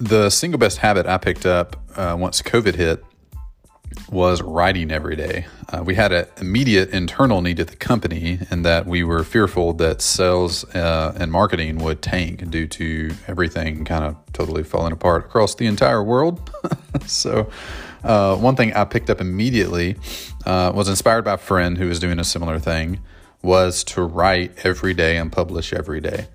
the single best habit I picked up uh, once COVID hit was writing every day. Uh, we had an immediate internal need at the company, and that we were fearful that sales uh, and marketing would tank due to everything kind of totally falling apart across the entire world. so, uh, one thing I picked up immediately uh, was inspired by a friend who was doing a similar thing was to write every day and publish every day.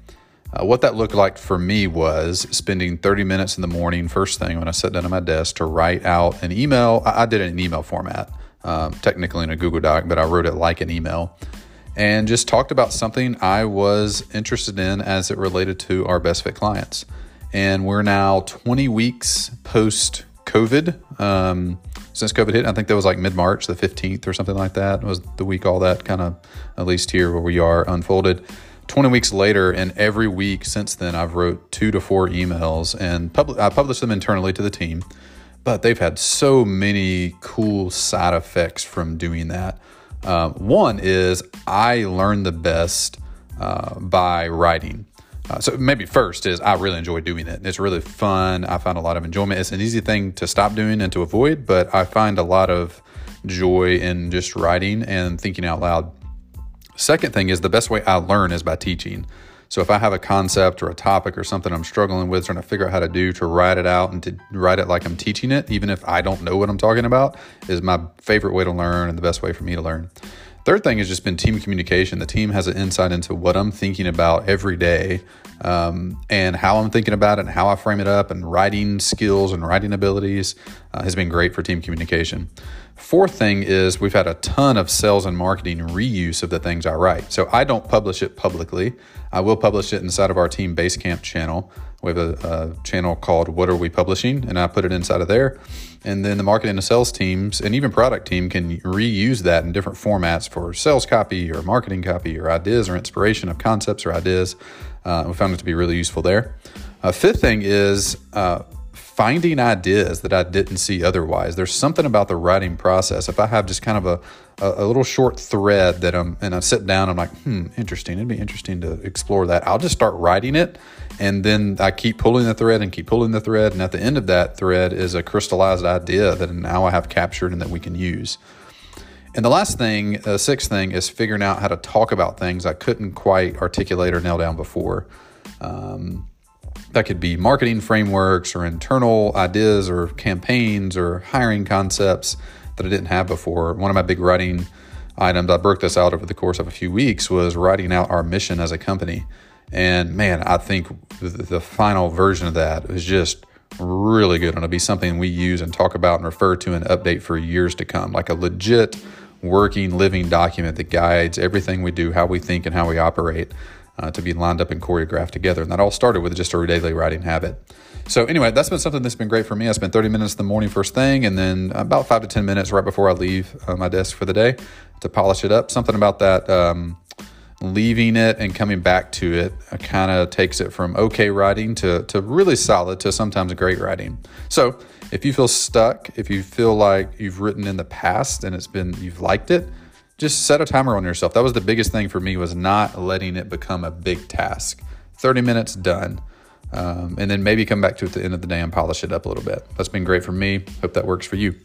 Uh, what that looked like for me was spending 30 minutes in the morning, first thing when I sat down at my desk, to write out an email. I, I did it in email format, um, technically in a Google Doc, but I wrote it like an email and just talked about something I was interested in as it related to our best fit clients. And we're now 20 weeks post COVID. Um, since COVID hit, I think that was like mid March, the 15th or something like that was the week all that kind of, at least here where we are, unfolded. 20 weeks later, and every week since then, I've wrote two to four emails and pub- I published them internally to the team. But they've had so many cool side effects from doing that. Uh, one is I learn the best uh, by writing. Uh, so maybe first is I really enjoy doing it. It's really fun. I find a lot of enjoyment. It's an easy thing to stop doing and to avoid, but I find a lot of joy in just writing and thinking out loud. Second thing is the best way I learn is by teaching. So if I have a concept or a topic or something I'm struggling with, trying to figure out how to do to write it out and to write it like I'm teaching it, even if I don't know what I'm talking about, is my favorite way to learn and the best way for me to learn. Third thing has just been team communication. The team has an insight into what I'm thinking about every day um, and how I'm thinking about it and how I frame it up and writing skills and writing abilities uh, has been great for team communication. Fourth thing is we've had a ton of sales and marketing reuse of the things I write. So I don't publish it publicly. I will publish it inside of our Team Basecamp channel. We have a, a, channel called What Are We Publishing? And I put it inside of there. And then the marketing and sales teams and even product team can reuse that in different formats for sales copy or marketing copy or ideas or inspiration of concepts or ideas. Uh, we found it to be really useful there. Uh, fifth thing is uh, finding ideas that I didn't see otherwise. There's something about the writing process. If I have just kind of a, a, a, little short thread that I'm, and I sit down, I'm like, hmm, interesting. It'd be interesting to explore that. I'll just start writing it. And then I keep pulling the thread and keep pulling the thread. And at the end of that thread is a crystallized idea that now I have captured and that we can use. And the last thing, the uh, sixth thing, is figuring out how to talk about things I couldn't quite articulate or nail down before. Um, that could be marketing frameworks or internal ideas or campaigns or hiring concepts that I didn't have before. One of my big writing items, I broke this out over the course of a few weeks, was writing out our mission as a company. And man, I think the final version of that is just really good. And it'll be something we use and talk about and refer to and update for years to come, like a legit working, living document that guides everything we do, how we think, and how we operate uh, to be lined up and choreographed together. And that all started with just a daily writing habit. So, anyway, that's been something that's been great for me. I spend 30 minutes in the morning first thing, and then about five to 10 minutes right before I leave uh, my desk for the day to polish it up. Something about that. Um, leaving it and coming back to it kind of takes it from okay writing to, to really solid to sometimes great writing. So if you feel stuck, if you feel like you've written in the past and it's been you've liked it, just set a timer on yourself. That was the biggest thing for me was not letting it become a big task. 30 minutes done. Um, and then maybe come back to it at the end of the day and polish it up a little bit. That's been great for me. Hope that works for you.